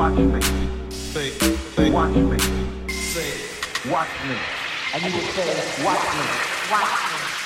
Watch me. Say, say, watch me. Say, watch me. And you will say, watch me. Watch me.